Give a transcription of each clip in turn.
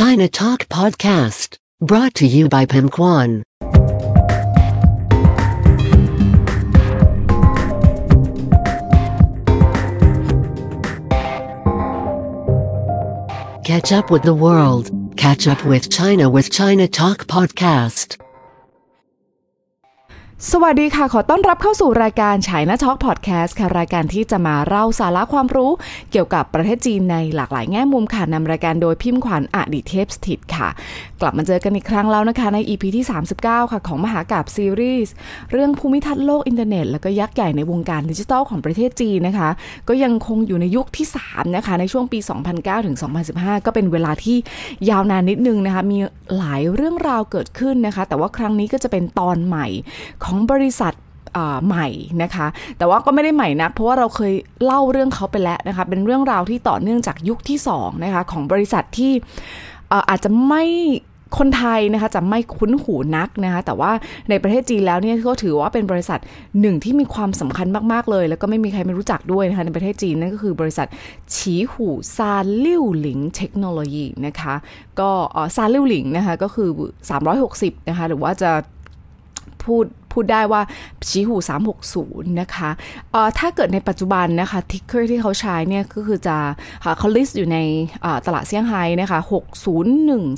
China Talk Podcast, brought to you by Pim Kwan. Catch up with the world. Catch up with China with China Talk Podcast. สวัสดีค่ะ ขอต้อนรับเข้าสู่รายการฉายหน้าช็อกพอดแคสต์ค่ะ รายการที่จะมาเล่าสาระความรู้ เกี่ยวกับประเทศจีนในหลากหลายแง่มุมค่ะนำรายการโดยพิมพ์ขวัญอดิเทพสถิตค่ะ กลับมาเจอกันอีกครั้งแล้วนะคะ ใน EP ที่ 39 ค่ะของมหากาบซีรีส์เรื่องภูมิทัศน์โลกอินเทอร์เน็ต แล้วก็ยักษ์ใหญ่ในวงการดิจิทัลของประเทศจีนนะคะ ก็ยังคงอยู่ในยุคที่ 3 นะคะ ในช่วงปี 2009ถึง2015 ก็เป็นเวลาที่ยาวนานนิดนึงนะคะมีหลายเรื่องราวเกิดขึ้นนะคะ แต่ว่าครั้งนี้ก็จะเป็นตอนใหม่ของของบริษัทใหม่นะคะ แต่ว่าก็ไม่ได้ใหม่นัก เพราะว่าเราเคยเล่าเรื่องเขาไปแล้วนะคะ เป็นเรื่องราวที่ต่อเนื่องจากยุคที่2นะคะของบริษัทที่อาจจะไม่คนไทยนะคะจะไม่คุ้นหูนักนะคะแต่ว่าในประเทศจีนแล้วเนี่ยก็ถือว่าเป็นบริษัทหนึ่งที่มีความสำคัญมาก ๆ เลย แล้วก็ไม่มีใครไม่รู้จักด้วยนะคะในประเทศจีนนั่นก็คือบริษัทฉีหูซาลิ่วหลิงเทคโนโลยีนะคะก็ซาลิ่วหลิงนะคะก็คือ 360นะคะหรือว่าจะ พูดพูดได้ว่าฉีหู 360 นะคะเอ่อถ้าเกิดในปัจจุบันนะคะ ticker ที่เขาใช้เนี่ยก็คือจะเขา list อยู่ในตลาดเซี่ยงไฮ้นะคะ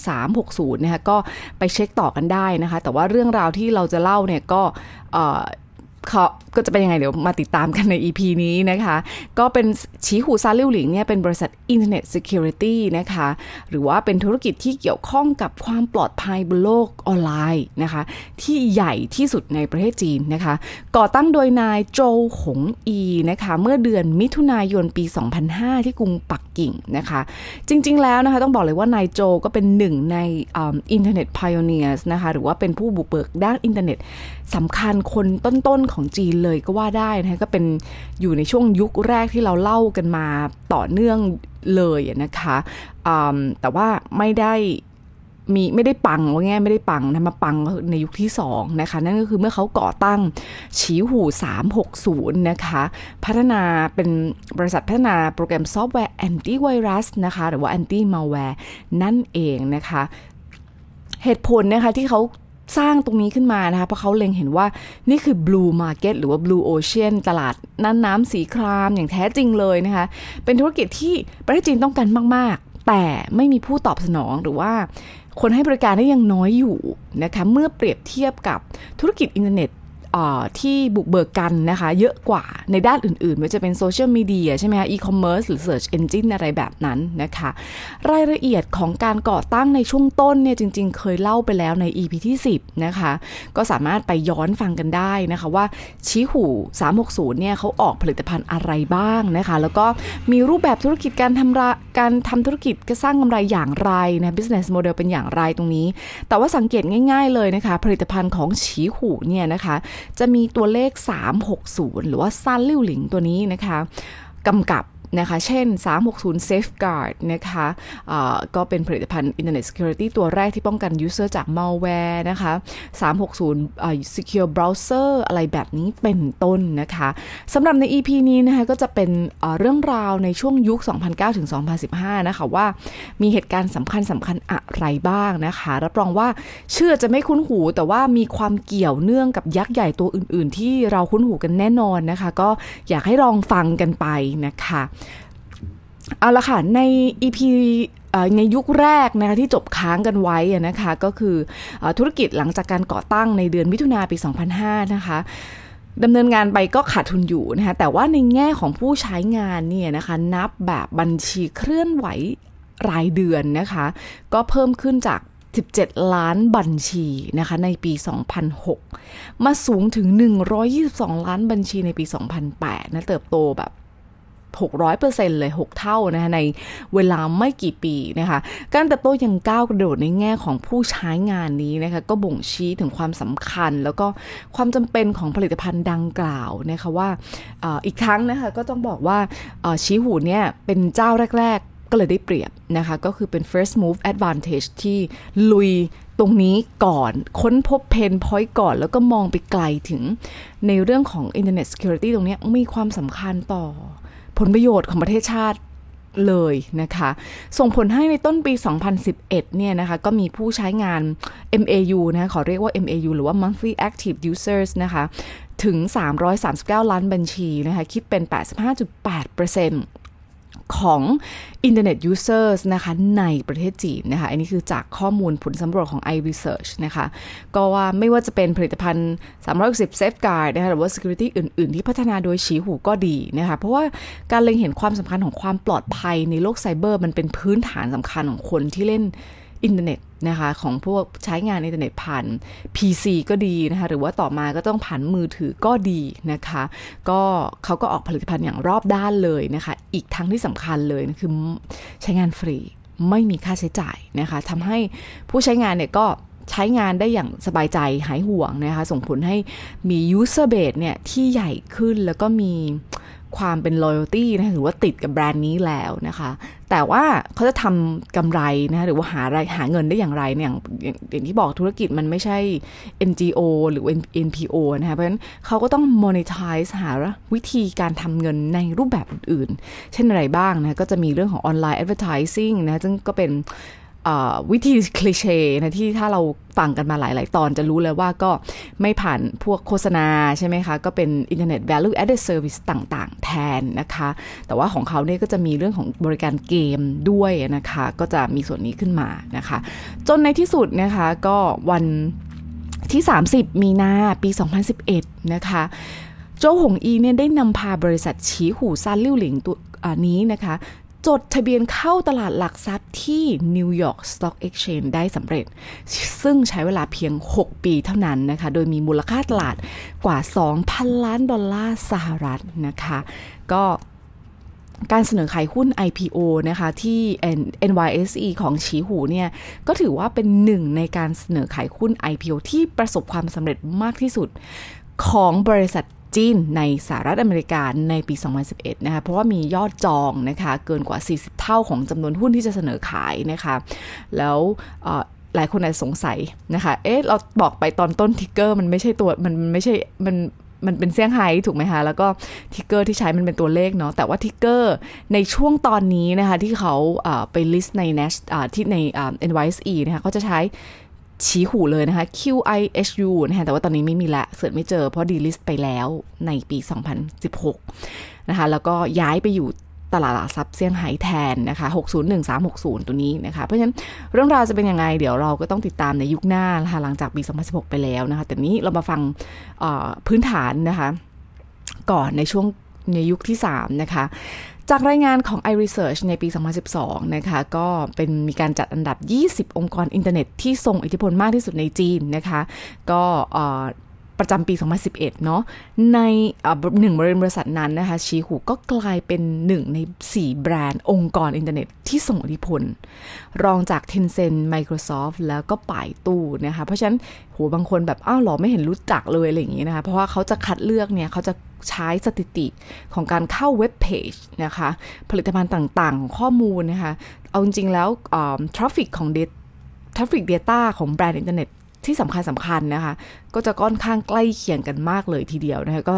601360 นะคะก็ไปเช็คต่อกันได้นะคะ แต่ว่าเรื่องราวที่เราจะเล่าเนี่ยก็ เขาก็จะเป็นยังไงเดี๋ยวมาติดตามกันใน EP นี้นะคะ ก็เป็นชีหูซาลิวหลิงเนี่ยเป็นบริษัท Internet Security นะคะ หรือว่าเป็นธุรกิจที่เกี่ยวข้องกับความปลอดภัยบนโลกออนไลน์นะคะ ที่ใหญ่ที่สุดในประเทศจีนนะคะ ก่อตั้งโดยนายโจวหงอีนะคะ เมื่อเดือนมิถุนายนปี 2005 ที่กรุงปักกิ่งนะคะ จริงๆแล้วนะคะ ต้องบอกเลยว่านายโจวก็เป็นหนึ่งใน Internet pioneer นะคะหรือว่าเป็นผู้บุกเบิกด้านอินเทอร์เน็ตสำคัญคนต้นๆของจีนเลยก็ว่าได้นะคะก็เป็นอยู่ในช่วงยุคแรกที่เราเล่ากันมาต่อเนื่องเลยนะคะแต่ว่าไม่ได้มีไม่ได้ปังว่าไงไม่ได้ปังนะมาปังในยุคที่2นะคะนั่นก็คือเมื่อเขาก่อตั้งฉีหู 360 นะคะพัฒนาเป็นบริษัทพัฒนาโปรแกรมซอฟต์แวร์แอนตี้ไวรัสนะคะหรือว่า anti-malware นั่นเองนะคะ เหตุผลนะคะที่เขา สร้างตรงนี้ขึ้นมานะคะ เพราะเขาเล็งเห็นว่านี่คือ blue market หรือว่า blue ocean ตลาดน่านน้ำสีครามอย่างแท้จริงเลยนะคะ เป็นธุรกิจที่ประเทศจีนต้องการมาก ๆ แต่ไม่มีผู้ตอบสนองหรือว่าคนให้บริการได้ยังน้อยอยู่นะคะ เมื่อเปรียบเทียบกับธุรกิจอินเทอร์เน็ต ที่บุกเบิกกันนะคะ เยอะกว่าในด้านอื่นๆไม่ว่าจะเป็นโซเชียลมีเดียใช่ไหมคะอีคอมเมิร์ซหรือ Search Engine อะไรแบบนั้นนะคะ รายละเอียดของการก่อตั้งในช่วงต้นเนี่ยจริง ๆ เคยเล่าไปแล้วใน EP ที่ 10 นะคะ ก็สามารถไปย้อนฟังกันได้นะคะว่าชีหู360เนี่ยเขาออกผลิตภัณฑ์อะไรบ้างนะคะ แล้วก็มีรูปแบบธุรกิจการทำการทำธุรกิจก็สร้างกำไรอย่างไรนะ business model เป็นอย่างไรตรงนี้ แต่ว่าสังเกตง่าย ๆเลยนะคะ ผลิตภัณฑ์ของฉีหูเนี่ยนะคะจะมีตัวเลข 360 หรือว่าซันลิ่วหลิงตัวนี้นะคะกำกับ นะคะเช่น 360 Safeguard นะคะก็เป็นผลิตภัณฑ์ Internet Security ตัวแรกที่ป้องกัน user จาก malware นะคะ 360 Secure Browser อะไรแบบนี้เป็นต้นนะคะสำหรับใน EP นี้นะคะก็จะเป็นเรื่องราวในช่วงยุค 2009 ถึง 2015 นะคะว่ามีเหตุการณ์สำคัญสำคัญอะไรบ้างนะคะ รับรองว่าเชื่อจะไม่คุ้นหู แต่ว่ามีความเกี่ยวเนื่องกับยักษ์ใหญ่ตัวอื่น ๆ ที่เราคุ้นหูกันแน่นอนนะคะ ก็อยากให้ลองฟังกันไปนะคะ เอาละค่ะ ใน EP ในยุคแรกนะคะที่จบค้างกันไว้นะคะ ก็คืออธุรกิจหลังจากการก่อตั้งในเดือนมิถุนาปี 2005 นะคะดำเนินงานไปก็ขาดทุนอยู่นะคะแต่ว่าในแง่ของผู้ใช้งานเนี่ยนะคะนับแบบบัญชีเคลื่อนไหวรายเดือนนะคะ ก็เพิ่มขึ้นจาก 17 ล้านบัญชีนะคะในปี 2006 มาสูงถึง 122 ล้านบัญชีในปี 2008นะเติบโตแบบ 600%เลย 6 เท่านะคะในเวลาไม่กี่ปีนะคะ การเติบโตยังก้าวกระโดดในแง่ของผู้ใช้งานนี้นะคะก็บ่งชี้ถึงความสำคัญ แล้วก็ความจำเป็นของผลิตภัณฑ์ดังกล่าวนะคะว่าอีกครั้งนะคะก็ต้องบอกว่าชี้หูเนี่ยเป็นเจ้าแรกๆก็เลยได้เปรียบนะคะ ก็คือเป็น first move advantage ที่ลุยตรงนี้ก่อน ค้นพบเพนพอยต์ก่อน แล้วก็มองไปไกลถึงในเรื่องของ Internet Security ตรงนี้มีความสำคัญต่อ ผลประโยชน์ของประเทศชาติเลยนะคะ ส่งผลให้ในต้นปี 2011 เนี่ยนะคะ ก็มีผู้ใช้งาน MAU นะะขอเรียกว่า MAU หรือว่า monthly active users นะคะ ถึง 339 ล้านบัญชีนะคะ คิดเป็น 85.8% ของ internet users นะคะในประเทศจีนนะคะ อันนี้คือจากข้อมูลผลสำรวจของ iResearch นะคะ ก็ว่าไม่ว่าจะเป็นผลิตภัณฑ์ 360 Safeguard นะคะหรือว่า Security อื่น ๆ ที่พัฒนาโดยฉีหูก็ดีนะคะ เพราะว่าการเล็งเห็นความสำคัญของความปลอดภัยในโลกไซเบอร์ มันเป็นพื้นฐานสำคัญของคนที่เล่น อินเทอร์เน็ตนะคะของพวกใช้งานอินเทอร์เน็ตผ่าน PC ก็ดีนะคะหรือว่าต่อมาก็ต้องผ่านมือถือก็ดีนะคะก็เขาก็ออกผลิตภัณฑ์อย่างรอบด้านเลยนะคะอีกทั้งที่สำคัญเลยนะคือใช้งานฟรีไม่มีค่าใช้จ่ายนะคะทำให้ผู้ใช้งานเนี่ยก็ใช้งานได้อย่างสบายใจหายห่วงนะคะส่งผลให้มี user base เนี่ยที่ใหญ่ขึ้นแล้วก็มีความเป็น loyalty นะหรือว่าติดกับแบรนด์นี้แล้วนะคะ แต่ว่าเขาจะทำกำไรนะหรือว่าหารายหาเงินได้อย่างไรเนี่ยอย่างอย่างที่บอกธุรกิจมันไม่ใช่ NGO หรือ NPO นะคะเพราะฉะนั้นเขาก็ต้อง monetize หาวิธีการทำเงินในรูปแบบอื่นๆ เช่นอะไรบ้างนะก็จะมีเรื่องของ online advertising นะซึ่งก็เป็น วิธีคลิเช่นะที่ถ้าเราฟังกันมาหลาย ๆ ตอนจะรู้เลยว่าก็ไม่ผ่านพวกโฆษณาใช่ไหมคะ ก็เป็น Internet Value Added Service ต่าง ๆ แทนนะคะ แต่ว่าของเขาเนี่ยก็จะมีเรื่องของบริการเกมด้วยนะคะ ก็จะมีส่วนนี้ขึ้นมานะคะ จนในที่สุดนะคะก็วันที่ 30 มีนาปี 2011 นะคะโจหงอีเนี่ยได้นำพาบริษัทฉีหูซานลิ่วหลิงตัวนี้นะคะ จดทะเบียนเข้าตลาดหลักทรัพย์ที่ New York Stock Exchange ได้สำเร็จ ซึ่งใช้เวลาเพียง 6 ปีเท่านั้นนะคะ โดยมีมูลค่าตลาดกว่า 2,000 ล้านดอลลาร์สหรัฐนะคะ ก็การเสนอขายหุ้น IPO นะคะที่ NYSE ของฉีหูเนี่ย ก็ถือว่าเป็นหนึ่งในการเสนอขายหุ้น IPO ที่ประสบความสำเร็จมากที่สุดของบริษัท จีนในสหรัฐอเมริกาในปี 2011 นะคะ เพราะว่ามียอดจองนะคะ เกินกว่า 40 เท่าของจำนวนหุ้นที่จะเสนอขายนะคะ แล้วหลายคนอาจจะสงสัยนะคะ เอ๊ะ เราบอกไปตอนต้น ticker มันไม่ใช่ตัว มันไม่ใช่ มันมันเป็นเซี่ยงไฮ้ถูกไหมคะ แล้วก็ ticker ที่ใช้มันเป็นตัวเลขเนาะ แต่ว่า ticker ในช่วงตอนนี้นะคะ ที่เขาไปลิสต์ใน Nash ที่ใน NYSE นะคะเขาจะใช้ ชี้หูเลยนะคะ QIHU นะคะแต่ว่าตอนนี้ไม่มีละเสิร์ชไม่เจอเพราะดีลิสต์ไปแล้วในปี 2016 นะคะ แล้วก็ย้ายไปอยู่ตลาดหลักทรัพย์เซี่ยงไฮ้แทนนะคะ 601360 ตัวนี้นะคะ เพราะฉะนั้นเรื่องราวจะเป็นยังไง เดี๋ยวเราก็ต้องติดตามในยุคหน้านะคะหลังจากปี 2016 ไปแล้วนะคะ แต่นี้เรามาฟังพื้นฐานนะคะ ก่อนในช่วงในยุคที่ 3 นะคะ จากรายงานของ iResearch ในปี 2012 นะคะ ก็เป็นมีการจัดอันดับ 20 องค์กรอินเทอร์เน็ตที่ทรงอิทธิพลมากที่สุดในจีนนะคะ ก็ ประจำปี 2011 เนาะในหนึ่งบริษัทนั้นนะคะฉีหูก็กลายเป็นหนึ่งใน 4 แบรนด์องค์กรอินเทอร์เน็ตที่ทรงอิทธิพล รองจาก Tencent Microsoft แล้วก็ป่ายตู้นะคะเพราะฉะนั้นโหบางคนแบบ อ้าวหรอไม่เห็นรู้จักเลยอะไรอย่างงี้นะคะเพราะว่าเขาจะคัดเลือกเนี่ยเขาจะใช้สถิติของการเข้าเว็บเพจนะคะ ผลิตภัณฑ์ต่างๆ ของข้อมูลนะคะ เอาจริงๆแล้ว traffic ของเด traffic data ของแบรนด์อินเทอร์เน็ต ที่สำคัญสำคัญนะคะ ก็จะค่อนข้างใกล้เคียงกันมากเลยทีเดียวนะคะก็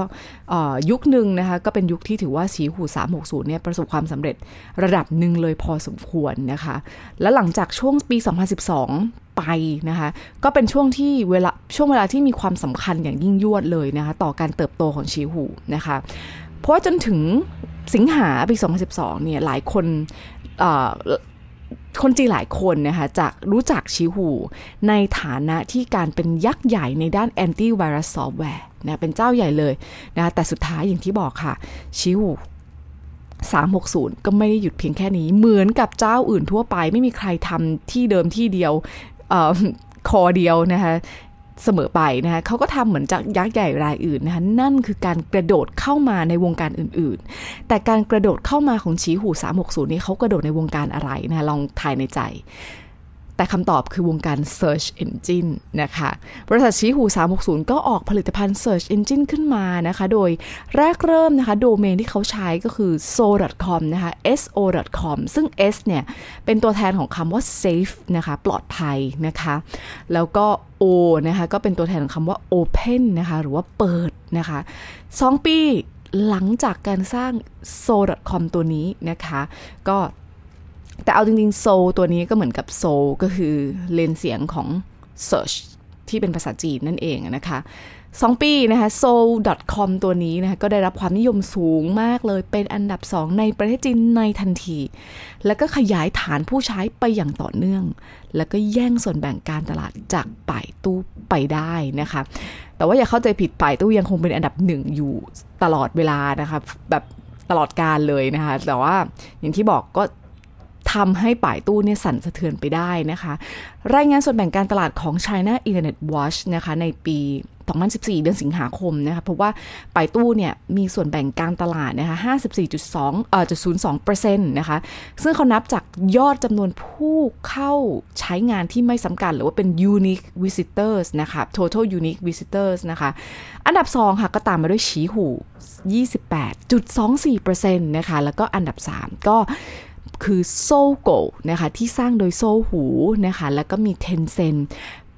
ยุคหนึ่งนะคะก็เป็นยุคที่ถือว่าฉีหู360เนี่ยประสบความสำเร็จระดับหนึ่งเลยพอสมควรนะคะ และหลังจากช่วงปี 2012ไปนะคะก็เป็นช่วงที่เวลาช่วงเวลาที่มีความสำคัญอย่างยิ่งยวดเลยนะคะต่อการเติบโตของฉีหูนะคะ เพราะจนถึงสิงหาปี 2012เนี่ยหลายคน คนจีนหลายคนนะคะจะรู้จักชิหูในฐานะที่การเป็นยักษ์ใหญ่ในด้านแอนตี้ไวรัสซอฟต์แวร์นะเป็นเจ้าใหญ่เลยนะแต่สุดท้ายอย่างที่บอกค่ะชิหู360 ก็ไม่ได้หยุดเพียงแค่นี้ เหมือนกับเจ้าอื่นทั่วไป ไม่มีใครทำที่เดิมที่เดียวคอเดียวนะคะ เสมอไปนะคะเขาก็ทำเหมือนจากยักษ์ใหญ่รายอื่นนะคะนั่นคือการกระโดดเข้ามาในวงการอื่นๆ แต่การกระโดดเข้ามาของชีหู360นี้เขากระโดดในวงการอะไรนะลองทายในใจ แต่คำตอบคือวงการ Search Engine นะคะ บริษัทชีหู 360 ก็ออกผลิตภัณฑ์ Search Engine ขึ้นมานะคะ โดยแรกเริ่มนะคะ โดเมนที่เขาใช้ก็คือ so.com นะคะ so.com ซึ่ง s เนี่ย เป็นตัวแทนของคำว่า safe นะคะ ปลอดภัยนะคะ แล้วก็ o นะคะก็เป็นตัวแทนของคำว่า open นะคะ หรือว่าเปิดนะคะ2ปีหลังจากการสร้าง so.com ตัวนี้นะคะ ก็ แต่เอาจริงๆ so ตัวนี้ก็เหมือนกับ so ก็คือเลนเสียงของ search ที่เป็นภาษาจีนนั่นเองนะคะสองปีนะคะ soul.com ตัวนี้นะคะก็ได้รับความนิยมสูงมากเลย เป็นอันดับสองในประเทศจีนในทันที แล้วก็ขยายฐานผู้ใช้ไปอย่างต่อเนื่อง แล้วก็แย่งส่วนแบ่งการตลาดจากป่ายตู้ไปได้นะคะ แต่ว่าอย่าเข้าใจผิดป่ายตู้ยังคงเป็นอันดับหนึ่งอยู่ตลอดเวลานะคะแบบตลอดการเลยนะคะ แต่ว่าอย่างที่บอกก็ ทำให้ป่ายตู้เนี่ยสั่นสะเทือนไปได้นะคะ รายงานส่วนแบ่งการตลาดของ China Internet Watch นะคะในปี2014 เดือนสิงหาคมนะคะพบว่าป่ายตู้เนี่ยมีส่วนแบ่งการตลาดนะคะ54.2เอ่อ0.02%นต์นะคะซึ่งเขานับจากยอดจำนวนผู้เข้าใช้งานที่ไม่สำคัญหรือว่าเป็น unique visitors นะคะ total unique visitors นะคะอันดับ 2 ค่ะ ก็ตามมาด้วยฉีหู 28.24%นะคะแล้วก็อันดับ 3 ก็ คือโซโกนะคะที่สร้างโดยโซหูนะคะแล้วก็มีเทนเซน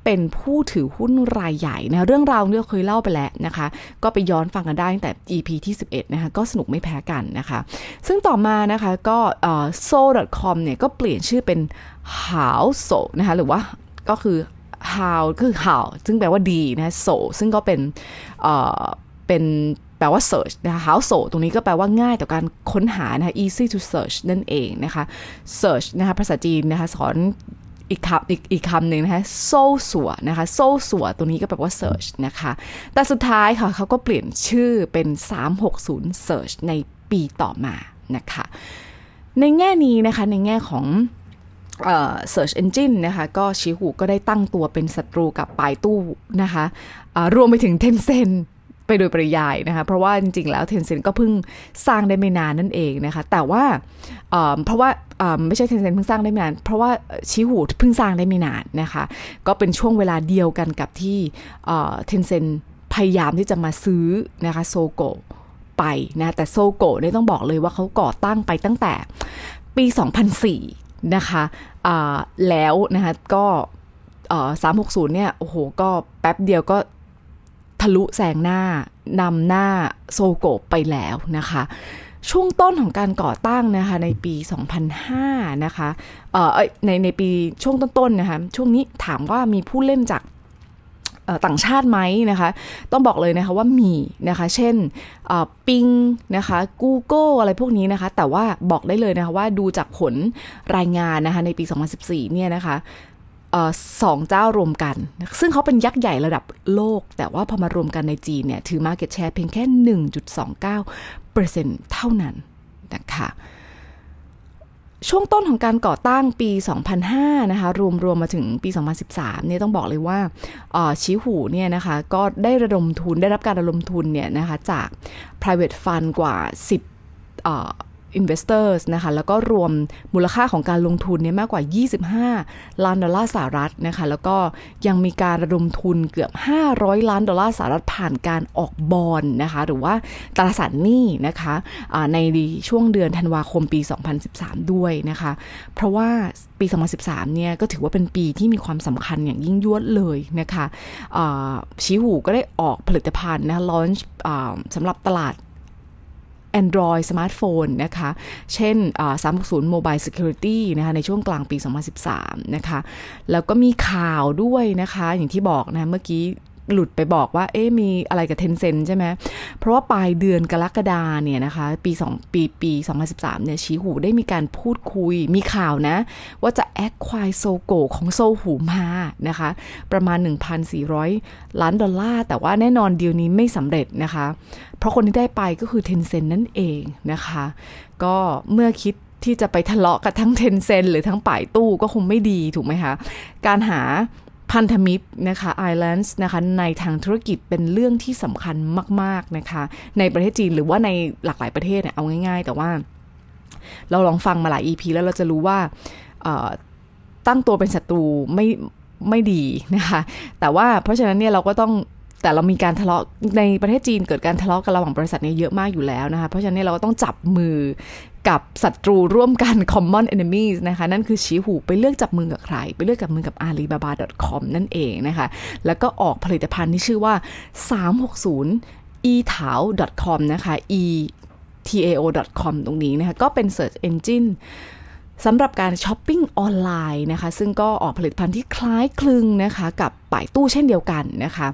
เป็นผู้ถือหุ้นรายใหญ่นะเรื่องราวเนี่ยเคยเล่าไปแล้วนะคะ ก็ไปย้อนฟังกันได้ตั้งแต่ EP ที่ 11 นะคะก็สนุกไม่แพ้กันนะคะ ซึ่งต่อมานะคะก็โซ .com เนี่ยก็เปลี่ยนชื่อเป็น how so นะคะหรือว่าก็คือ how คือ how ซึ่งแปลว่าดีนะ so ซึ่งก็เป็นเป็น แปลว่า search นะคะ how so ตรงนี้ก็แปลว่าง่ายต่อการค้นหานะคะ easy to search นั่นเองนะคะ search นะคะภาษาจีนนะคะสอนอีกคำอีกอีกคำหนึ่งนะคะโซ่สัวนะคะโซ่สัวตัวนี้ก็แปลว่า search นะคะ แต่สุดท้ายค่ะเขาก็เปลี่ยนชื่อเป็น 360 search ในปีต่อมานะคะ ในแง่นี้นะคะ ในแง่ของเอ่อ Search Engine นะคะ ก็ชิหูก็ได้ตั้งตัวเป็นศัตรูกับปายตู้นะคะรวมไปถึง Tencent ไปโดยปริยายนะคะ เพราะว่าจริงๆแล้ว Tencent ก็เพิ่งสร้างได้ไม่นานนั่นเองนะคะ แต่ว่าเพราะว่าไม่ใช่ Tencent เพิ่งสร้างได้ไม่นาน เพราะว่าชิหูเพิ่งสร้างได้ไม่นานนะคะ ก็เป็นช่วงเวลาเดียวกันกับที่เทนเซ็นพยายามที่จะมาซื้อนะคะโซโกไปนะแต่โซโกเนี่ยต้องบอกเลยว่าเขาก่อตั้งไปตั้งแต่ปี 2004 นะคะแล้วนะคะก็สามหกศูนย์เนี่ยโอ้โหก็แป๊บเดียวก็ ทะลุแสงหน้านำหน้าโซโกไปแล้วนะคะ ช่วงต้นของการก่อตั้งนะคะในปี 2005 นะคะเอ่อในในปีช่วงต้นๆนะคะช่วงนี้ถามว่ามีผู้เล่นจากต่างชาติไหมนะคะ ต้องบอกเลยนะคะว่ามีนะคะ เช่นปิงนะคะ Google อะไรพวกนี้นะคะ แต่ว่าบอกได้เลยนะคะว่าดูจากผลรายงานนะคะในปี 2014 เนี่ยนะคะ สองเจ้ารวมกัน ซึ่งเขาเป็นยักษ์ใหญ่ระดับโลก แต่ว่าพอมารวมกันในจีนเนี่ย ถือ Market Share เพียงแค่ 1.29%เท่านั้นนะคะ ช่วงต้นของการก่อตั้งปี 2005 นะคะ รวมรวมมาถึงปี 2013 เนี่ยต้องบอกเลยว่าชิหูเนี่ยนะคะ ก็ได้ระดมทุนได้รับการระดมทุนเนี่ยนะคะจาก private fund กว่า 10 investors นะคะแล้วก็รวมมูลค่าของการลงทุนเนี่ยมากกว่า 25 ล้านดอลลาร์สหรัฐนะคะแล้วก็ยังมีการระดมทุนเกือบ 500 ล้านดอลลาร์สหรัฐผ่านการออกบอลนะคะหรือว่าตราสารหนี้นะคะในช่วงเดือนธันวาคมปี 2013 ด้วยนะคะเพราะว่าปี 2013 เนี่ยก็ถือว่าเป็นปีที่มีความสำคัญอย่างยิ่งยวดเลยนะคะฉีหูก็ได้ออกผลิตภัณฑ์นะ launch สำหรับตลาด Android สมาร์ทโฟนนะคะ เช่น 360 Mobile Security นะคะ ในช่วงกลางปี 2013 นะคะ แล้วก็มีข่าวด้วยนะคะ อย่างที่บอกนะ เมื่อกี้ หลุดไปบอกว่า เอ๊มีอะไรกับเทนเซนใช่ไหม เพราะว่าปลายเดือนกรกฎาเนี่ยนะคะ ปี 2 ปีปี 2013 เนี่ยชี้หูได้มีการพูดคุยมีข่าวนะ ว่าจะแอคควายโซโกของโซหูมานะคะ ประมาณ 1,400 ล้านดอลลาร์ แต่ว่าแน่นอนเดียวนี้ไม่สำเร็จนะคะ เพราะคนที่ได้ไปก็คือเทนเซนนั่นเองนะคะ ก็เมื่อคิดที่จะไปทะเลาะกับทั้งเทนเซนหรือทั้งป่ายตู้ก็คงไม่ดีถูกไหมคะ การหา พันธมิตรนะคะไอแลนด์นะคะในทางธุรกิจเป็นเรื่องที่สำคัญมาก ๆ นะคะ ในประเทศจีนหรือว่าในหลากหลายประเทศเนี่ยเอาง่าย ๆ แต่ว่า เราลองฟังมาหลาย EP แล้วเราจะรู้ว่าตั้งตัวเป็นศัตรูไม่ไม่ดีนะคะ แต่ว่าเพราะฉะนั้นเนี่ยเราก็ต้อง แต่เรามีการทะเลาะในประเทศจีนเกิดการทะเลาะกันระหว่างบริษัทนี้เยอะมากอยู่แล้วนะคะ เพราะฉะนั้นเราก็ต้องจับมือกับศัตรูร่วมกัน common enemies นะคะ นั่นคือฉีหูไปเลือกจับมือกับใคร ไปเลือกจับมือกับ alibaba.com นั่นเองนะคะ แล้วก็ออกผลิตภัณฑ์ที่ชื่อว่า 360 etao.com นะคะ e tao.com ตรงนี้นะคะ ก็เป็น search engine สำหรับการช้อปปิ้งออนไลน์นะคะ ซึ่งก็ออกผลิตภัณฑ์ที่คล้ายคลึงนะคะกับป่ายตู้เช่นเดียวกันนะคะ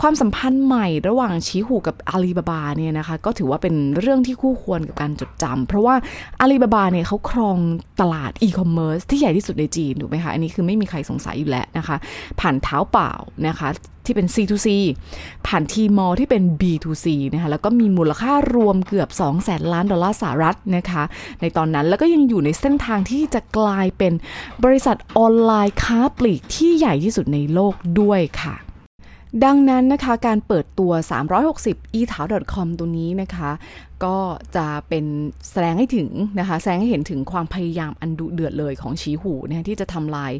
ความสัมพันธ์ใหม่ระหว่างฉีหูกับอาลีบาบาเนี่ยนะคะ ก็ถือว่าเป็นเรื่องที่คู่ควรกับการจดจำเพราะว่าอาลีบาบาเนี่ยเขาครองตลาดอีคอมเมิร์ซที่ใหญ่ที่สุดในจีนถูกไหมคะ อันนี้คือไม่มีใครสงสัยอยู่แล้วนะคะ ผ่านเท้าเปล่านะคะที่เป็น C2C ผ่าน Tmall ที่เป็น B2C นะคะ แล้วก็มีมูลค่ารวมเกือบ2แสนล้านดอลลาร์สหรัฐนะคะ ในตอนนั้นแล้วก็ยังอยู่ในเส้นทางที่จะกลายเป็นบริษัทออนไลน์ค้าปลีกที่ใหญ่ที่สุดในโลกด้วย้วยค่ะ ดังนั้นนะคะการเปิดตัว 360 e t a c o m ตัวนี้นะคะ ก็จะเป็นแสดงให้ถึงนะคะแสดงให้เห็นถึงความพยายามอันดุเดือดเลยของชีหูนะะที่จะทำลาย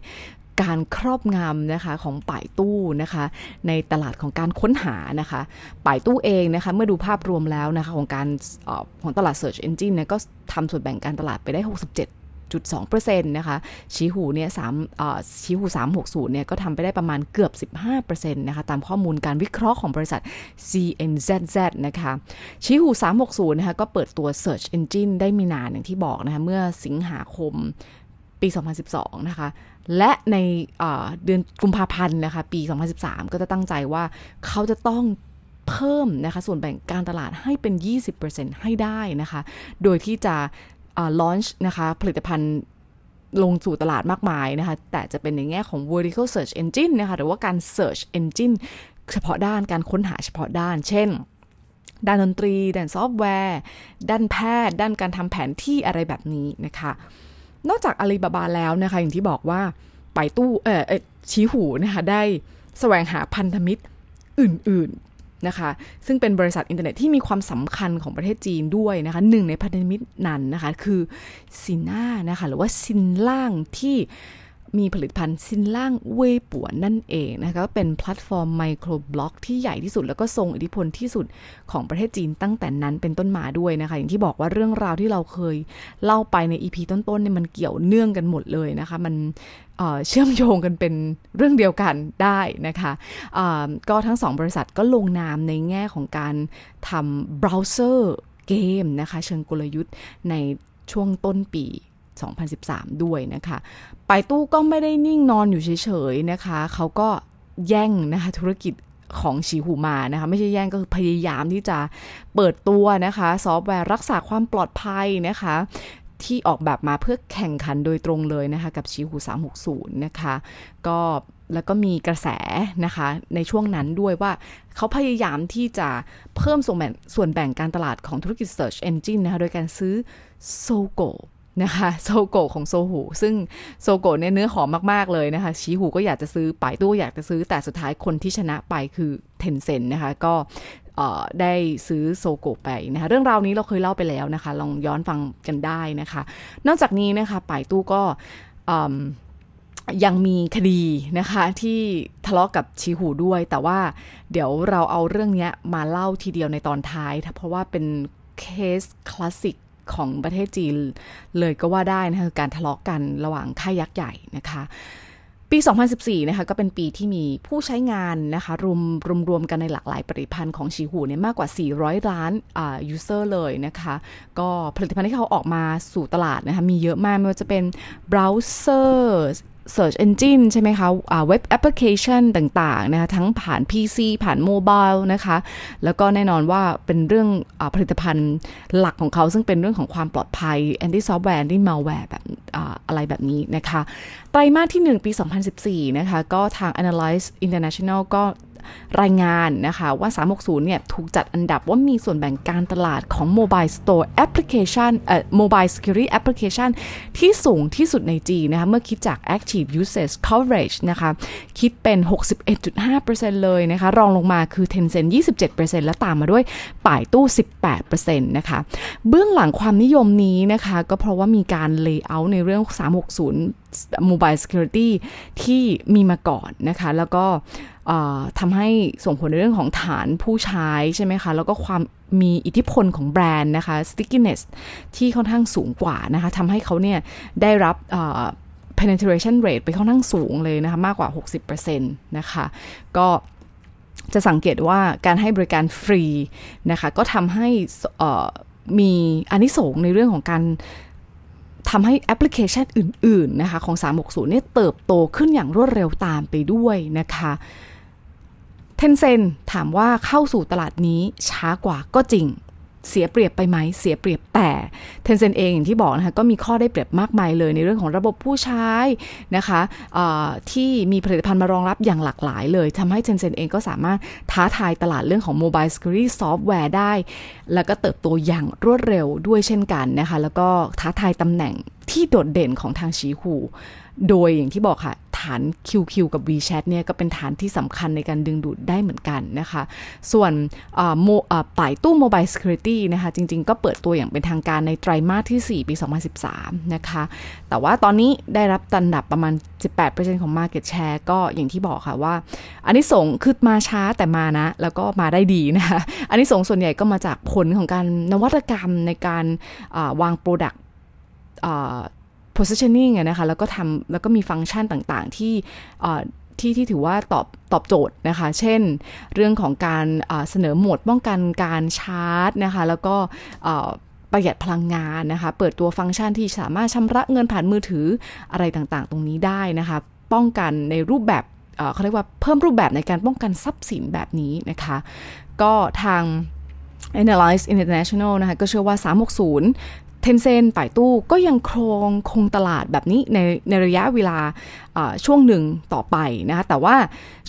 การครอบงำนะคะของป่ายตู้นะคะ ในตลาดของการค้นหานะคะป่ายตู้เองนะคะ เมื่อดูภาพรวมแล้วนะคะ ของการอของตลาด Search Engine เนี่ยก็ทำส่วนแบ่งการตลาดไปได้ 67 2%นะคะชีหูเนี่ย3ชีหู360เนี่ยก็ทำไปได้ประมาณเกือบ 15%นะคะตามข้อมูลการวิเคราะห์ของบริษัท CNZZ นะคะชีหู360นะคะก็เปิดตัว Search Engine ได้มีนานอย่างที่บอกนะคะเมื่อสิงหาคมปี 2012 นะคะ และในเดือนกุมภาพันธ์นะคะ ปี 2013 ก็จะตั้งใจว่าเขาจะต้องเพิ่มนะคะ ส่วนแบ่งการตลาดให้เป็น 20%ให้ได้นะคะ โดยที่จะ ลอนช์นะคะ ผลิตภัณฑ์ลงสู่ตลาดมากมายนะคะ แต่จะเป็นในแง่ของ vertical search engine นะคะ หรือว่าการ search engine เฉพาะด้านการค้นหาเฉพาะด้าน เช่น ด้านดนตรี ด้านซอฟต์แวร์ ด้านแพทย์ ด้านการทำแผนที่อะไรแบบนี้นะคะ นอกจากอาลีบาบาแล้วนะคะ อย่างที่บอกว่าไปตู้เออชี้หูนะคะ ได้แสวงหาพันธมิตรอื่น ๆ นะคะซึ่งเป็นบริษัทอินเทอร์เน็ตที่มีความสำคัญของประเทศจีนด้วยนะคะหนึ่งในพันธมิตรนั้นนะคะคือซิน่านะคะหรือว่าซินล่างที่ มีผลิตภัณฑ์ซินล่างเว่ยป่วนนั่นเองนะคะเป็นแพลตฟอร์ม microblog ที่ใหญ่ที่สุด แล้วก็ทรงอิทธิพลที่สุดของประเทศจีนตั้งแต่นั้นเป็นต้นมาด้วยนะคะ อย่างที่บอกว่าเรื่องราวที่เราเคยเล่าไปใน EP ต้นๆเนี่ยมันเกี่ยวเนื่องกันหมดเลยนะคะ มันเชื่อมโยงกันเป็นเรื่องเดียวกันได้นะคะก็ทั้งสองบริษัทก็ลงนามในแง่ของการทำเบราว์เซอร์เกมนะคะ เชิงกลยุทธ์ในช่วงต้นปี 2013 ด้วยนะคะไปตู้ก็ไม่ได้นิ่งนอนอยู่เฉยๆนะคะ เขาก็แย่งนะคะธุรกิจของชีหูมานะคะไม่ใช่แย่งก็คือพยายามที่จะเปิดตัวนะคะ ซอฟต์แวร์รักษาความปลอดภัยนะคะ ที่ออกแบบมาเพื่อแข่งขันโดยตรงเลยนะคะ กับฉีหู360 นะคะ ก็แล้วก็มีกระแสนะคะในช่วงนั้นด้วยว่าเขาพยายามที่จะเพิ่มส่วนแบ่งส่วนแบ่งการตลาดของธุรกิจ Search Engine นะคะโดยการซื้อโซโก่ว นะคะโซโก่วของโซหู ซึ่งโซโก่วเนี่ยเนื้อหอมมาก ๆ เลยนะคะ ฉีหูก็อยากจะซื้อป่ายตู้อยากจะซื้อแต่สุดท้ายคนที่ชนะไปคือ Tencent นะคะ ก็ได้ซื้อโซโกไปนะคะ เรื่องราวนี้เราเคยเล่าไปแล้วนะคะ ลองย้อนฟังกันได้นะคะ นอกจากนี้นะคะไปตู้ก็ยังมีคดีนะคะที่ทะเลาะกกับชีหูด้วย แต่ว่าเดี๋ยวเราเอาเรื่องนี้มาเล่าทีเดียวในตอนท้าย เพราะว่าเป็นเคสคลาสสิก ของประเทศจีนเลยก็ว่าได้นะคะการทะเลาะกันระหว่างค่ายยักษ์ใหญ่นะคะปี 2014 นะคะ ก็เป็นปีที่มีผู้ใช้งานนะคะ รวมรวมรวมกันในหลากหลายผลิตภัณฑ์ของฉีหูเนี่ยมากกว่า 400 ล้านอ่า user เลยนะคะ ก็ผลิตภัณฑ์ที่เขาออกมาสู่ตลาดนะคะ มีเยอะมาก ไม่ว่าจะเป็นเบราว์เซอร์ Search Engine ใช่ไหมคะเว็บแอปพลิเคชันต่างๆนะคะทั้งผ่าน PC ผ่าน mobile นะคะ แล้วก็แน่นอนว่าเป็นเรื่องอผลิตภัณฑ์หลักของเขา ซึ่งเป็นเรื่องของความปลอดภัย anti software anti malware แบบออะไรแบบนี้นะคะ ไตรมาสที่ 1 ปี 2014 นะคะ ก็ทาง Analyze International ก็ รายงานนะคะว่า 360 เนี่ย ถูกจัดอันดับว่ามีส่วนแบ่งการตลาดของ Mobile Store Application เอ่อ Mobile Security Application ที่สูงที่สุดในจีนนะคะ เมื่อคิดจาก Active Usage Coverage นะคะ คิดเป็น 61.5%เลยนะคะ รองลงมาคือ Tencent 27%และตามมาด้วยป่ายตู้ 18%นะคะ เบื้องหลังความนิยมนี้นะคะ ก็เพราะว่ามีการ layout ในเรื่อง 360 Mobile Security ที่มีมาก่อนนะคะ แล้วก็ทำให้ส่งผลในเรื่องของฐานผู้ใช้ใช่ไหมคะ แล้วก็ความมีอิทธิพลของแบรนด์นะคะ stickiness ที่ค่อนข้างสูงกว่านะคะทำให้เขาเนี่ยได้รับ penetration rate ไปค่อนข้างสูงเลยนะคะ มากกว่า 60%นะคะ ก็จะสังเกตว่าการให้บริการฟรีนะคะ ก็ทำให้มีอันนี้ส่งในเรื่องของการ ทำให้แอปพลิเคชันอื่นๆนะคะของ 360 เนี่ยเติบโตขึ้นอย่างรวดเร็วตามไปด้วยนะคะเทนเซนถามว่าเข้าสู่ตลาดนี้ช้ากว่าก็จริง เสียเปรียบไปไหมเสียเปรียบแต่ Tencent เองอย่างที่บอกนะคะก็มีข้อได้เปรียบมากมายเลยในเรื่องของระบบผู้ใช้นะคะที่มีผลิตภัณฑ์มารองรับอย่างหลากหลายเลยทำให้ Tencent เองก็สามารถท้าทายตลาดเรื่องของ Mobile Security Software ได้ แล้วก็เติบโตอย่างรวดเร็วด้วยเช่นกันนะคะแล้วก็ท้าทายตำแหน่งที่โดดเด่นของทางชีหูโดยอย่างที่บอกค่ะ ฐาน QQ กับ WeChat เนี่ยก็เป็นฐานที่สำคัญในการดึงดูดได้เหมือนกันนะคะ ส่วนป่ายตู้ Mobile Security นะคะ จริง ๆ ก็เปิดตัวอย่างเป็นทางการในไตรมาสที่ 4 ปี 2013 นะคะ แต่ว่าตอนนี้ได้รับตันดับประมาณ 18%ของ Market Share ก็อย่างที่บอกค่ะว่า อันนี้ซึ่งคือมาช้าแต่มานะ แล้วก็มาได้ดีนะคะอันนี้ซึ่งส่วนใหญ่ก็มาจากผลของการนวัตกรรมในการวางโปรดักต์ positioning นะคะแล้วก็ทำแล้วก็มีฟังก์ชันต่างๆ ที่ที่ที่ถือว่าตอบตอบโจทย์นะคะ เช่น เรื่องของการเสนอโหมดป้องกันการชาร์จนะคะ แล้วก็ประหยัดพลังงานนะคะ เปิดตัวฟังก์ชันที่สามารถชำระเงินผ่านมือถืออะไรต่างๆ ตรงนี้ได้นะคะ ป้องกันในรูปแบบเขาเรียกว่าเพิ่มรูปแบบในการป้องกันทรัพย์สินแบบนี้นะคะ ก็ทาง Analyze International นะคะก็เชื่อว่า 360 เทนเซนป่ายตู้ก็ยังครองคงตลาดแบบนี้ในในระยะเวลาช่วงหนึ่งต่อไปนะคะแต่ว่า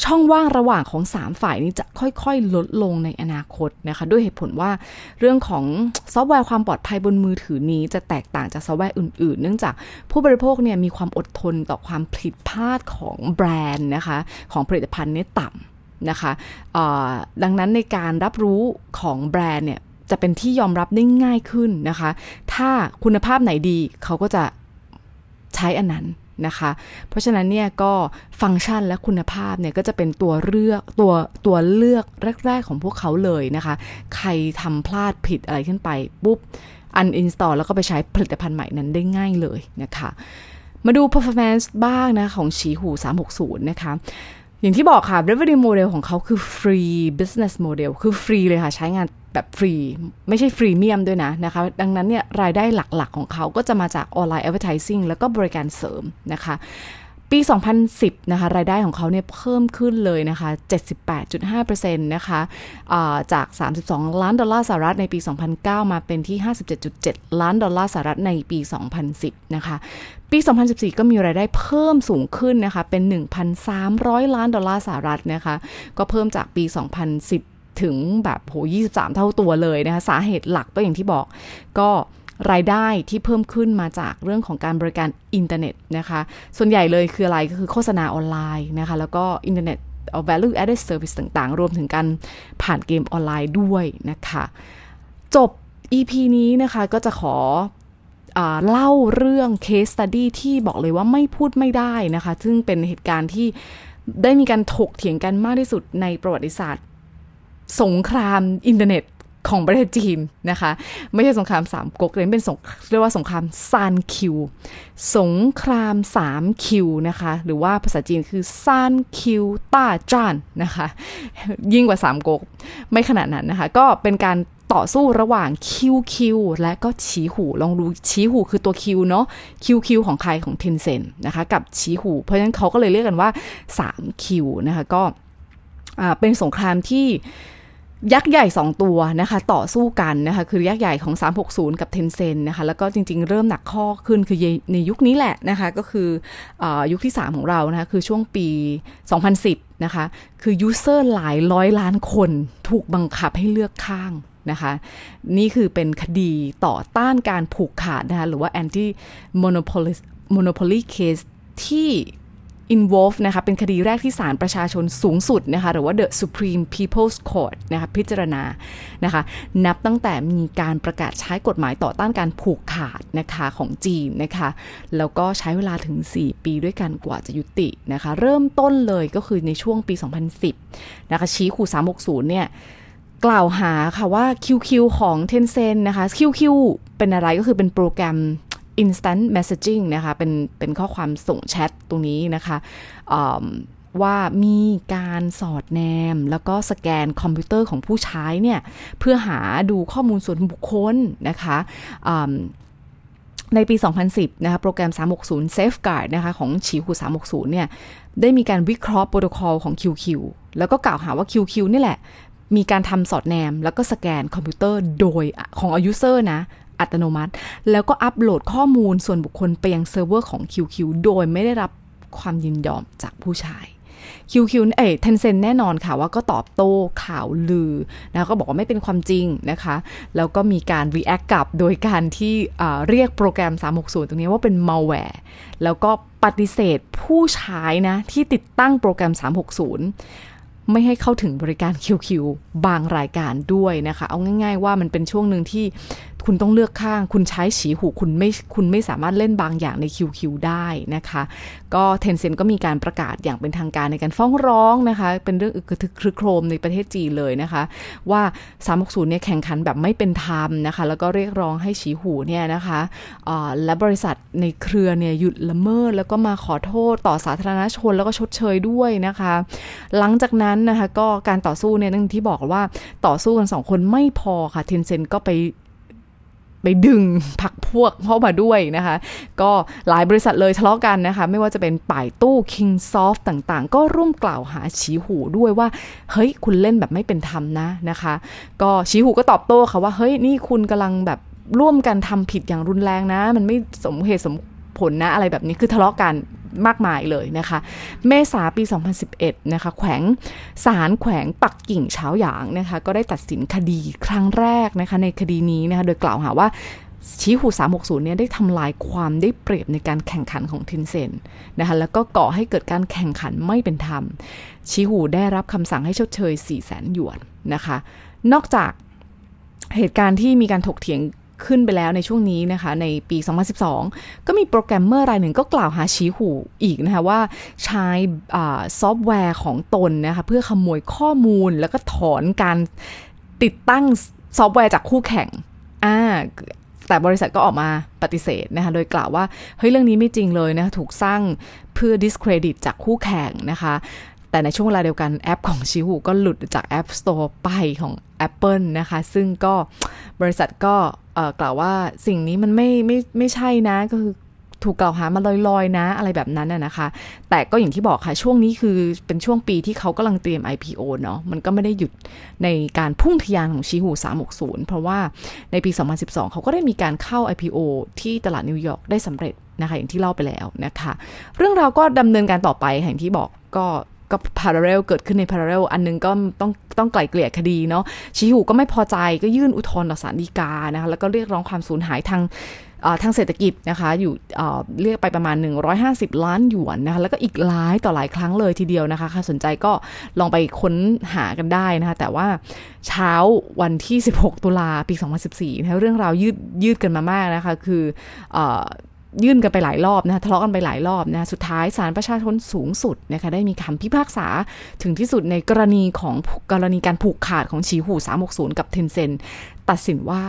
ช่องว่างระหว่างของ 3 ฝ่ายนี้จะค่อยๆ ลดลงในอนาคตนะคะด้วยเหตุผลว่าเรื่องของซอฟต์แวร์ความปลอดภัยบนมือถือนี้จะแตกต่างจากซอฟต์แวร์อื่นๆ เนื่องจากผู้บริโภคเนี่ยมีความอดทนต่อความผิดพลาดของแบรนด์นะคะของผลิตภัณฑ์นี้ต่ำนะคะดังนั้นในการรับรู้ของแบรนด์เนี่ย จะเป็นที่ยอมรับได้ง่ายขึ้นนะคะ ถ้าคุณภาพไหนดีเขาก็จะใช้อันนั้นนะคะ เพราะฉะนั้นเนี่ยก็ฟังก์ชันและคุณภาพเนี่ยก็จะเป็นตัวเลือกตัวตัวเลือกแรก ๆ ของพวกเขาเลยนะคะ ใครทำพลาดผิดอะไรขึ้นไปปุ๊บอันอินสตอลแล้วก็ไปใช้ผลิตภัณฑ์ใหม่นั้นได้ง่ายเลยนะคะ มาดู performance บ้างนะของฉีหู 360 นะคะอย่างที่บอกค่ะ revenue model ของเขาคือ free business model คือฟรีเลยค่ะ ใช้งาน แบบฟรี ไม่ใช่ฟรีเมียมด้วยนะนะคะ ดังนั้นเนี่ยรายได้หลักๆของเขาก็จะมาจากออนไลน์ advertising แล้วก็บริการเสริมนะคะปี 2010 นะคะ รายได้ของเขาเนี่ยเพิ่มขึ้นเลยนะคะ 78.5%นะคะะจาก 32 ล้านดอลลาร์สหรัฐในปี 2009 มาเป็นที่ 57.7 ล้านดอลลาร์สหรัฐในปี 2010 นะคะ ปี 2014 ก็มีรายได้เพิ่มสูงขึ้นนะคะ เป็น 1,300 ล้านดอลลาร์สหรัฐนะคะ ก็เพิ่มจากปี 2010 ถึงแบบโห23 เท่าตัวเลยนะคะ สาเหตุหลักก็อย่างที่บอกก็รายได้ที่เพิ่มขึ้นมาจากเรื่องของการบริการอินเทอร์เน็ตนะคะ ส่วนใหญ่เลยคืออะไรก็คือโฆษณาออนไลน์นะคะ แล้วก็อินเทอร์เน็ตเอา value added service ต่างๆ รวมถึงการผ่านเกมออนไลน์ด้วยนะคะ จบ EP นี้นะคะก็จะขออเล่าเรื่อง case study ที่บอกเลยว่าไม่พูดไม่ได้นะคะ ซึ่งเป็นเหตุการณ์ที่ได้มีการถกเถียงกันมากที่สุดในประวัติศาสตร์ สงครามอินเทอร์เน็ตของประเทศจีนนะคะ ไม่ใช่สงครามสามก๊กเลยเป็นสงเรียกว่าสงคราม 三Q สงครามสาม Q นะคะ หรือว่าภาษาจีนคือ三Q大战นะคะ ยิ่งกว่าสามก๊กไม่ขนาดนั้นนะคะ ก็เป็นการต่อสู้ระหว่าง QQ และก็ฉีหูลองดูฉีหูคือตัว Q เนาะ QQ ของใครของ Tencent นะคะกับฉีหูเพราะฉะนั้นเขาก็เลยเรียกกันว่า3คิวนะคะก็เป็นสงครามที่ ยักษ์ใหญ่2ตัวนะคะต่อสู้กันนะคะคือยักษ์ใหญ่ของ 360 กับเทนเซนนะคะแล้วก็จริงๆ เริ่มหนักข้อขึ้นคือในยุคนี้แหละนะคะก็คืออยุคที่ 3 ของเรานะคะคือช่วงปี 2010นะคะคือยูเซอร์หลายร้อยล้านคนถูกบังคับให้เลือกข้างนะคะนี่คือเป็นคดีต่อต้านการผูกขาดนะคะหรือว่า anti monopoly monopoly case ที่ involve นะคะเป็นคดีแรกที่ศาลประชาชนสูงสุดนะคะหรือว่า the Supreme People's Court นะคะพิจารณานะคะนับตั้งแต่มีการประกาศใช้กฎหมายต่อต้านการผูกขาดนะคะของจีนนะคะแล้วก็ใช้เวลาถึง 4 ปีด้วยกันกว่าจะยุตินะคะเริ่มต้นเลยก็คือในช่วงปี 2010นะคะชี้ขู่360 เนี่ยกล่าวหาค่ะว่า QQ ของ Tencent นะคะ QQ เป็นอะไรก็คือเป็นโปรแกรม instant messaging นะคะ เป็น เป็นข้อความส่งแชทตรงนี้นะคะว่ามีการสอดแนม แล้วก็สแกนคอมพิวเตอร์ของผู้ใช้เนี่ย เพื่อหาดูข้อมูลส่วนบุคคลนะคะในปี 2010 นะคะ โปรแกรม 360 Safeguard นะคะ ของฉีหู360 เนี่ย ได้มีการวิเคราะห์โปรโตคอลของ QQ แล้วก็กล่าวหาว่า QQ นี่แหละ มีการทำสอดแนม แล้วก็สแกนคอมพิวเตอร์โดยของอ่า user นะ อัตโนมัติ แล้วก็อัปโหลดข้อมูลส่วนบุคคลไปยังเซิร์ฟเวอร์ของ QQ โดยไม่ได้รับความยินยอมจากผู้ใช้ QQ เอ้ย Tencent แน่นอนค่ะว่าก็ตอบโต้ข่าวลือนะก็บอกว่าไม่เป็นความจริงนะคะ แล้วก็มีการ react กลับโดยการที่เรียกโปรแกรม 360 ตรงนี้ว่าเป็น malware แล้วก็ปฏิเสธผู้ใช้นะที่ติดตั้งโปรแกรม 360ไม่ให้เข้าถึงบริการ QQ บางรายการด้วยนะคะ เอาง่าย ๆ ว่ามันเป็นช่วงหนึ่งที่ คุณต้องเลือกข้าง คุณใช้ฉีหูคุณไม่คุณไม่สามารถเล่นบางอย่างใน QQ ได้นะคะ ก็เทนเซ็นก็มีการประกาศอย่างเป็นทางการในการฟ้องร้องนะคะ เป็นเรื่องอึกทึกครึกโครมในประเทศจีนเลยนะคะ ว่า 360 เนี่ยแข่งขันแบบไม่เป็นธรรมนะคะ แล้วก็เรียกร้องให้ฉีหูเนี่ยนะคะและบริษัทในเครือเนี่ยหยุดละเมิด แล้วก็มาขอโทษต่อสาธารณชนแล้วก็ชดเชยด้วยนะคะ หลังจากนั้นนะคะก็การต่อสู้เนี่ยนั่งที่บอกว่าต่อสู้กันสองคนไม่พอค่ะเทนเซ็นก็ไป ไปดึงพักพวกเข้ามาด้วยนะคะ ก็หลายบริษัทเลยทะเลาะกันนะคะ ไม่ว่าจะเป็นป่ายตู้ Kingsoft ต่างๆ ก็ร่วมกล่าวหาชีหูด้วยว่า เฮ้ย คุณเล่นแบบไม่เป็นธรรมนะนะคะ ก็ชีหูก็ตอบโต้ค่ะว่า เฮ้ย นี่คุณกำลังแบบร่วมกันทำผิดอย่างรุนแรงนะ มันไม่สมเหตุสมผลนะอะไรแบบนี้คือทะเลาะกัน มากมายเลยนะคะ เมษาปี 2011 นะคะ แขวงศาลแขวงปักกิ่งเช้าหยางนะคะ ก็ได้ตัดสินคดีครั้งแรกนะคะในคดีนี้นะคะ โดยกล่าวหาว่าชี้หู360 เนี่ยได้ทำลายความได้เปรียบในการแข่งขันของทินเซนนะคะแล้วก็ก่อให้เกิดการแข่งขันไม่เป็นธรรม ชี้หูได้รับคำสั่งให้ชดเชย 4 0 0 0 0 0หยวนนะคะ นอกจากเหตุการณ์ที่มีการถกเถียง ขึ้นไปแล้วในช่วงนี้นะคะ ในปี 2012 ก็มีโปรแกรมเมอร์รายหนึ่งก็กล่าวหาฉีหูอีกนะคะว่าใช้ซอฟต์แวร์ของตนนะคะเพื่อขโมยข้อมูลแล้วก็ถอนการติดตั้งซอฟต์แวร์จากคู่แข่งอ่าแต่บริษัทก็ออกมาปฏิเสธนะคะ โดยกล่าวว่า เฮ้ย เรื่องนี้ไม่จริงเลยนะ ถูกสร้างเพื่อ discredit จากคู่แข่งนะคะ แต่ในช่วงเวลาเดียวกันแอปของชิวูก็หลุดจาก App Store ไปของ Apple นะคะ ซึ่งก็บริษัทก็กล่าวว่าสิ่งนี้มันไม่ไม่ไม่ใช่นะก็คือถูกกล่าวหามาลอยๆ นะ อะไรแบบนั้นน่ะนะคะ แต่ก็อย่างที่บอกค่ะ ช่วงนี้คือเป็นช่วงปีที่เขากำลังเตรียม IPO เนาะมันก็ไม่ได้หยุดในการพุ่งทะยานของชีหู360 เพราะว่าในปี 2012 เขาก็ได้มีการเข้า IPO ที่ตลาดนิวยอร์กได้สำเร็จนะคะอย่างที่เล่าไปแล้วนะคะ เรื่องราวก็ดำเนินการต่อไปอย่างที่บอกก็ ก็พาราเรลเกิดขึ้นในพาราเรลอันนึงก็ต้องต้องไกล่เกลี่ยคดีเนาะชีหูก็ไม่พอใจก็ยื่นอุทธรณ์ต่อศาลฎีกานะคะแล้วก็เรียกร้องความสูญหายทางทางเศรษฐกิจนะคะอยู่เรียกไปประมาณ 150 ล้านหยวนนะคะแล้วก็อีกหลายต่อหลายครั้งเลยทีเดียวนะคะใครสนใจก็ลองไปค้นหากันได้นะคะแต่ว่าเช้าวันที่ 16 ตุลาปี 2014นะคะเรื่องราวยืดยืดกันมามากนะคะคือ ยื่นกันไปหลายรอบนะทะเลาะกันไปหลายรอบนะสุดท้ายศาลประชาชนสูงสุดนะคะได้มีคำพิพากษาถึงที่สุดในกรณีของกรณีการผูกขาดของชีหู 360 กับเทนเซนตัดสินว่า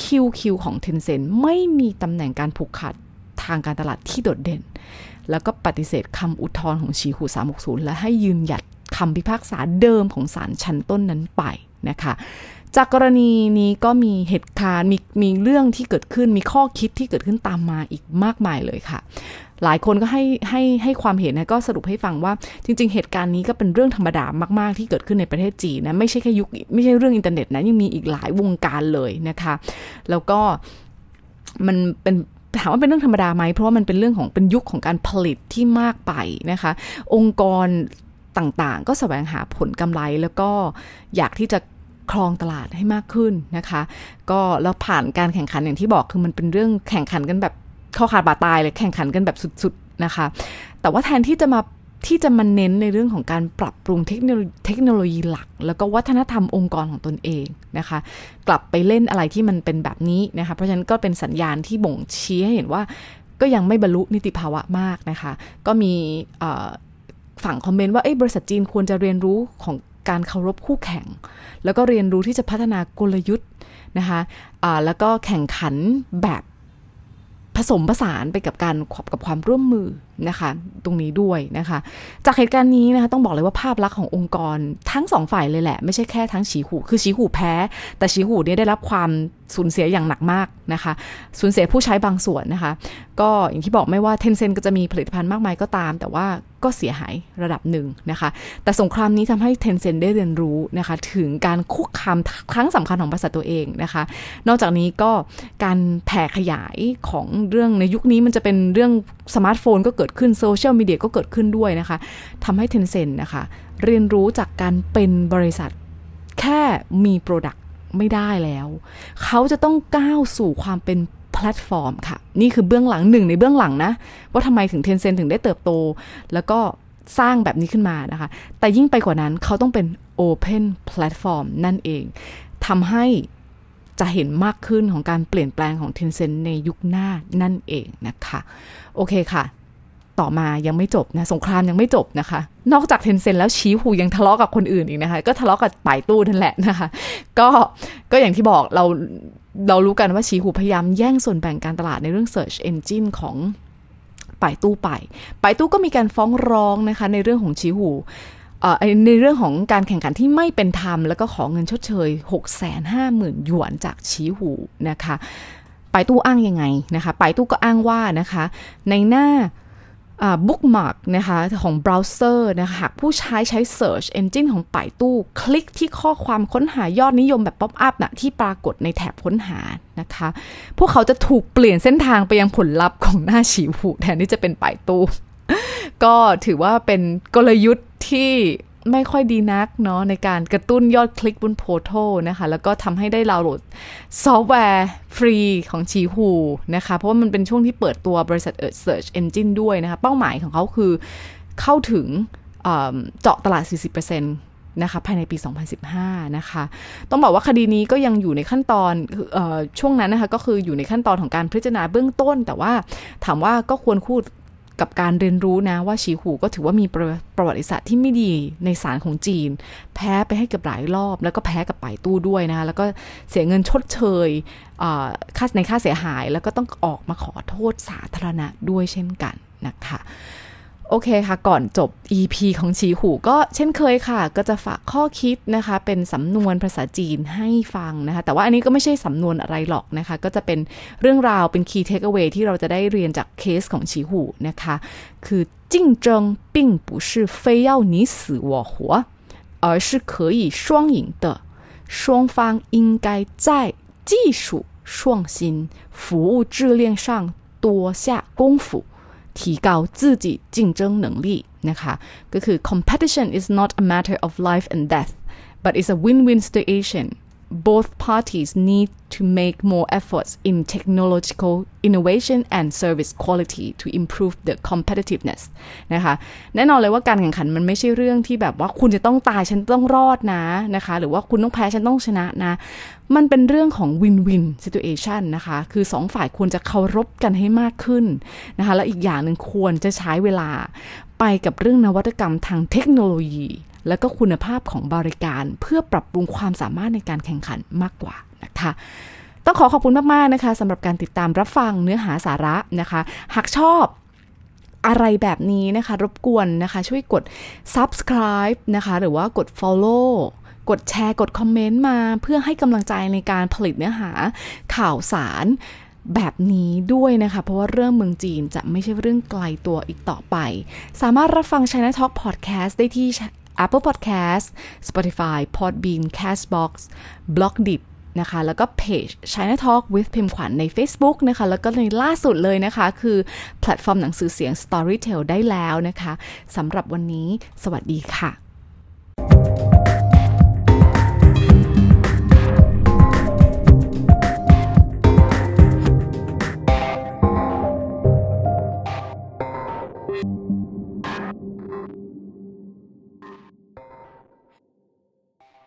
QQ ของ Tencent ไม่มีตำแหน่งการผูกขาดทางการตลาดที่โดดเด่น แล้วก็ปฏิเสธคำอุทธรณ์ของชีหู 360 และให้ยืนหยัดคำพิพากษาเดิมของศาลชั้นต้นนั้นไปนะคะ จากกรณีนี้ก็มีเหตุการณ์มีมีเรื่องที่เกิดขึ้นมีข้อคิดที่เกิดขึ้นตามมาอีกมากมายเลยค่ะ หลายคนก็ให้ให้ให้ความเห็นนะก็สรุปให้ฟังว่าจริง ๆ เหตุการณ์นี้ก็เป็นเรื่องธรรมดามาก ๆ ที่เกิดขึ้นในประเทศจีนนะไม่ใช่แค่ยุคไม่ใช่เรื่องอินเทอร์เน็ตนะยังมีอีกหลายวงการเลยนะคะ แล้วก็มันเป็นถามว่าเป็นเรื่องธรรมดาไหมเพราะว่ามันเป็นเรื่องของเป็นยุคของการผลิตที่มากไปนะคะ องค์กรต่างๆ ก็แสวงหาผลกำไรแล้วก็อยากที่จะ ครองตลาดให้มากขึ้นนะคะ ก็แล้วผ่านการแข่งขันอย่างที่บอกคือมันเป็นเรื่องแข่งขันกันแบบเข้าขาดบาตายเลยแข่งขันกันแบบสุดๆนะคะ แต่ว่าแทนที่จะมาที่จะมาเน้นในเรื่องของการปรับปรุงเทคโนโลยีเทคโนโลยีหลัก แล้วก็วัฒนธรรมองค์กรของตนเองนะคะ กลับไปเล่นอะไรที่มันเป็นแบบนี้นะคะ เพราะฉะนั้นก็เป็นสัญญาณที่บ่งชี้ให้เห็นว่าก็ยังไม่บรรลุนิติภาวะมากนะคะ ก็มีฝั่งคอมเมนต์ว่าบริษัทจีนควรจะเรียนรู้ของ การเคารพคู่แข่ง แล้วก็เรียนรู้ที่จะพัฒนากลยุทธ์นะคะะแล้วก็แข่งขันแบบผสมผสานไปกับการกับความร่วมมือ นะคะ ตรงนี้ด้วยนะคะ จากเหตุการณ์นี้นะคะต้องบอกเลยว่าภาพลักษณ์ขององค์กรทั้งสองฝ่ายเลยแหละ ไม่ใช่แค่ทั้งฉีหูคือฉีหูแพ้ แต่ฉีหูเนี่ยได้รับความสูญเสียอย่างหนักมากนะคะสูญเสียผู้ใช้บางส่วนนะคะ ก็อย่างที่บอกไม่ว่า Tencent ก็จะมีผลิตภัณฑ์มากมายก็ตาม แต่ว่าก็เสียหายระดับหนึ่งนะคะ แต่สงครามนี้ทำให้ Tencent ได้เรียนรู้นะคะ ถึงการคุกคามครั้งสำคัญของบริษัทตัวเองนะคะ นอกจากนี้ก็การแผ่ขยายของเรื่องในยุคนี้มันจะเป็นเรื่องสมาร์ทโฟนก็เกิดขึ้นโซเชียลมีเดียก็เกิดขึ้นด้วยนะคะทำให้ Tencent นะคะ เรียนรู้จากการเป็นบริษัทแค่มี product ไม่ได้แล้ว เขาจะต้องก้าวสู่ความเป็นแพลตฟอร์มค่ะ นี่คือเบื้องหลังหนึ่งในเบื้องหลังนะ ว่าทำไมถึง Tencent ถึงได้เติบโต แล้วก็สร้างแบบนี้ขึ้นมานะคะ แต่ยิ่งไปกว่านั้นเขาต้องเป็น Open Platform นั่นเองทำให้จะเห็นมากขึ้นของการเปลี่ยนแปลงของ Tencent ในยุคหน้านั่นเองนะคะ โอเคค่ะ ต่อมายังไม่จบนะสงครามยังไม่จบนะคะ นอกจากเทนเซ็นแล้วชี้หูยังทะเลาะกับคนอื่นอีกนะคะ ก็ทะเลาะกับป่ายตู้นั่นแหละนะคะ ก็ก็อย่างที่บอกเราเรารู้กันว่าชี้หูพยายามแย่งส่วนแบ่งการตลาดในเรื่อง Search Engine ของป่ายตู้ไปป่ายตู้ก็มีการฟ้องร้องนะคะ ในเรื่องของชี้หูในเรื่องของการแข่งขันที่ไม่เป็นธรรม แล้วก็ขอเงินชดเชย 650,000 หยวนจากชี้หูนะคะ ไปตู้อ้างยังไงนะคะ ไปตู้ก็อ้างว่านะคะ ในหน้า บุ๊กมาร์กนะคะของเบราว์เซอร์นะคะหากผู้ใช้ใช้ Search Engine ของป่ายตู้ คลิกที่ข้อความค้นหายอดนิยมแบบ pop-up นะที่ปรากฏในแถบค้นหานะคะ พวกเขาจะถูกเปลี่ยนเส้นทางไปยังผลลัพธ์ของหน้าฉีหูแทนที่จะเป็นป่ายตู้ ก็ถือว่าเป็นกลยุทธ์ที่ ไม่ค่อยดีนักเนาะในการกระตุ้นยอดคลิกบนโพโทนะคะ แล้วก็ทำให้ได้ดาวน์โหลดซอฟต์แวร์ฟรีของฉีหูนะคะ เพราะว่ามันเป็นช่วงที่เปิดตัวบริษัทเอ่อ Search Engine ด้วยนะคะ เป้าหมายของเขาคือเข้าถึงเจาะตลาด 40%นะคะภายในปี 2015 นะคะ ต้องบอกว่าคดีนี้ก็ยังอยู่ในขั้นตอนเอ่อช่วงนั้นนะคะ ก็คืออยู่ในขั้นตอนของการพิจารณาเบื้องต้น แต่ว่าถามว่าก็ควรค่ากับการเรียนรู้นะว่าฉีหูก็ถือว่ามีประวัติศาสตร์ที่ไม่ดีในศาลของจีน แพ้ไปให้กับหลายรอบ แล้วก็แพ้กับป่ายตู้ด้วยนะ แล้วก็เสียเงินชดเชยค่าในค่าเสียหาย แล้วก็ต้องออกมาขอโทษสาธารณะด้วยเช่นกันนะคะ โอเคค่ะ ก่อนจบ EP ของชีหูก็เช่นเคยค่ะ ก็จะฝากข้อคิดนะคะ เป็นสำนวนภาษาจีนให้ฟังนะคะ แต่ว่าอันนี้ก็ไม่ใช่สำนวนอะไรหรอกนะคะ ก็จะเป็นเรื่องราวเป็น key takeaway ที่เราจะได้เรียนจากเคสของชีหูนะคะ คือ竞争并不是非要你死我活而是可以双赢的双方应该在技术创新服务质量上多下功夫 提高自己竞争能力นะคะก็คือ competition is not a matter of life and death but is a win-win situation Both parties need to make more efforts in technological innovation and service quality to improve the competitiveness นะคะ แน่นอนเลยว่าการแข่งขันมันไม่ใช่เรื่องที่แบบว่าคุณจะต้องตายฉันต้องรอดนะนะคะ หรือว่าคุณต้องแพ้ฉันต้องชนะนะ มันเป็นเรื่องของ win-win situation นะคะ คือสองฝ่ายควรจะเคารพกันให้มากขึ้นนะคะ และอีกอย่างหนึ่งควรจะใช้เวลาไปกับเรื่องนวัตกรรมทางเทคโนโลยี และก็คุณภาพของบริการเพื่อปรับปรุงความสามารถในการแข่งขันมากกว่านะคะต้องขอขอบคุณมาก ๆ นะคะสำหรับการติดตามรับฟังเนื้อหาสาระนะคะ หากชอบอะไรแบบนี้นะคะ รบกวนนะคะ ช่วยกด subscribe นะคะ หรือว่ากด follow กดแชร์กดคอมเมนต์มาเพื่อให้กำลังใจในการผลิตเนื้อหาข่าวสารแบบนี้ด้วยนะคะ เพราะว่าเรื่องเมืองจีนจะไม่ใช่เรื่องไกลตัวอีกต่อไป สามารถรับฟัง China Talk Podcast ได้ที่ Apple Podcast Spotify Podbean Castbox b l o g d i t นะคะแล้วก็เพจ China Talk with พิมขวัญใน Facebook นะคะแล้วก็ในล่าสุดเลยนะคะ คือแพลตฟอร์มหนังสือเสียง Storytel ได้แล้วนะคะสำหรับวันนี้ สวัสดีค่ะ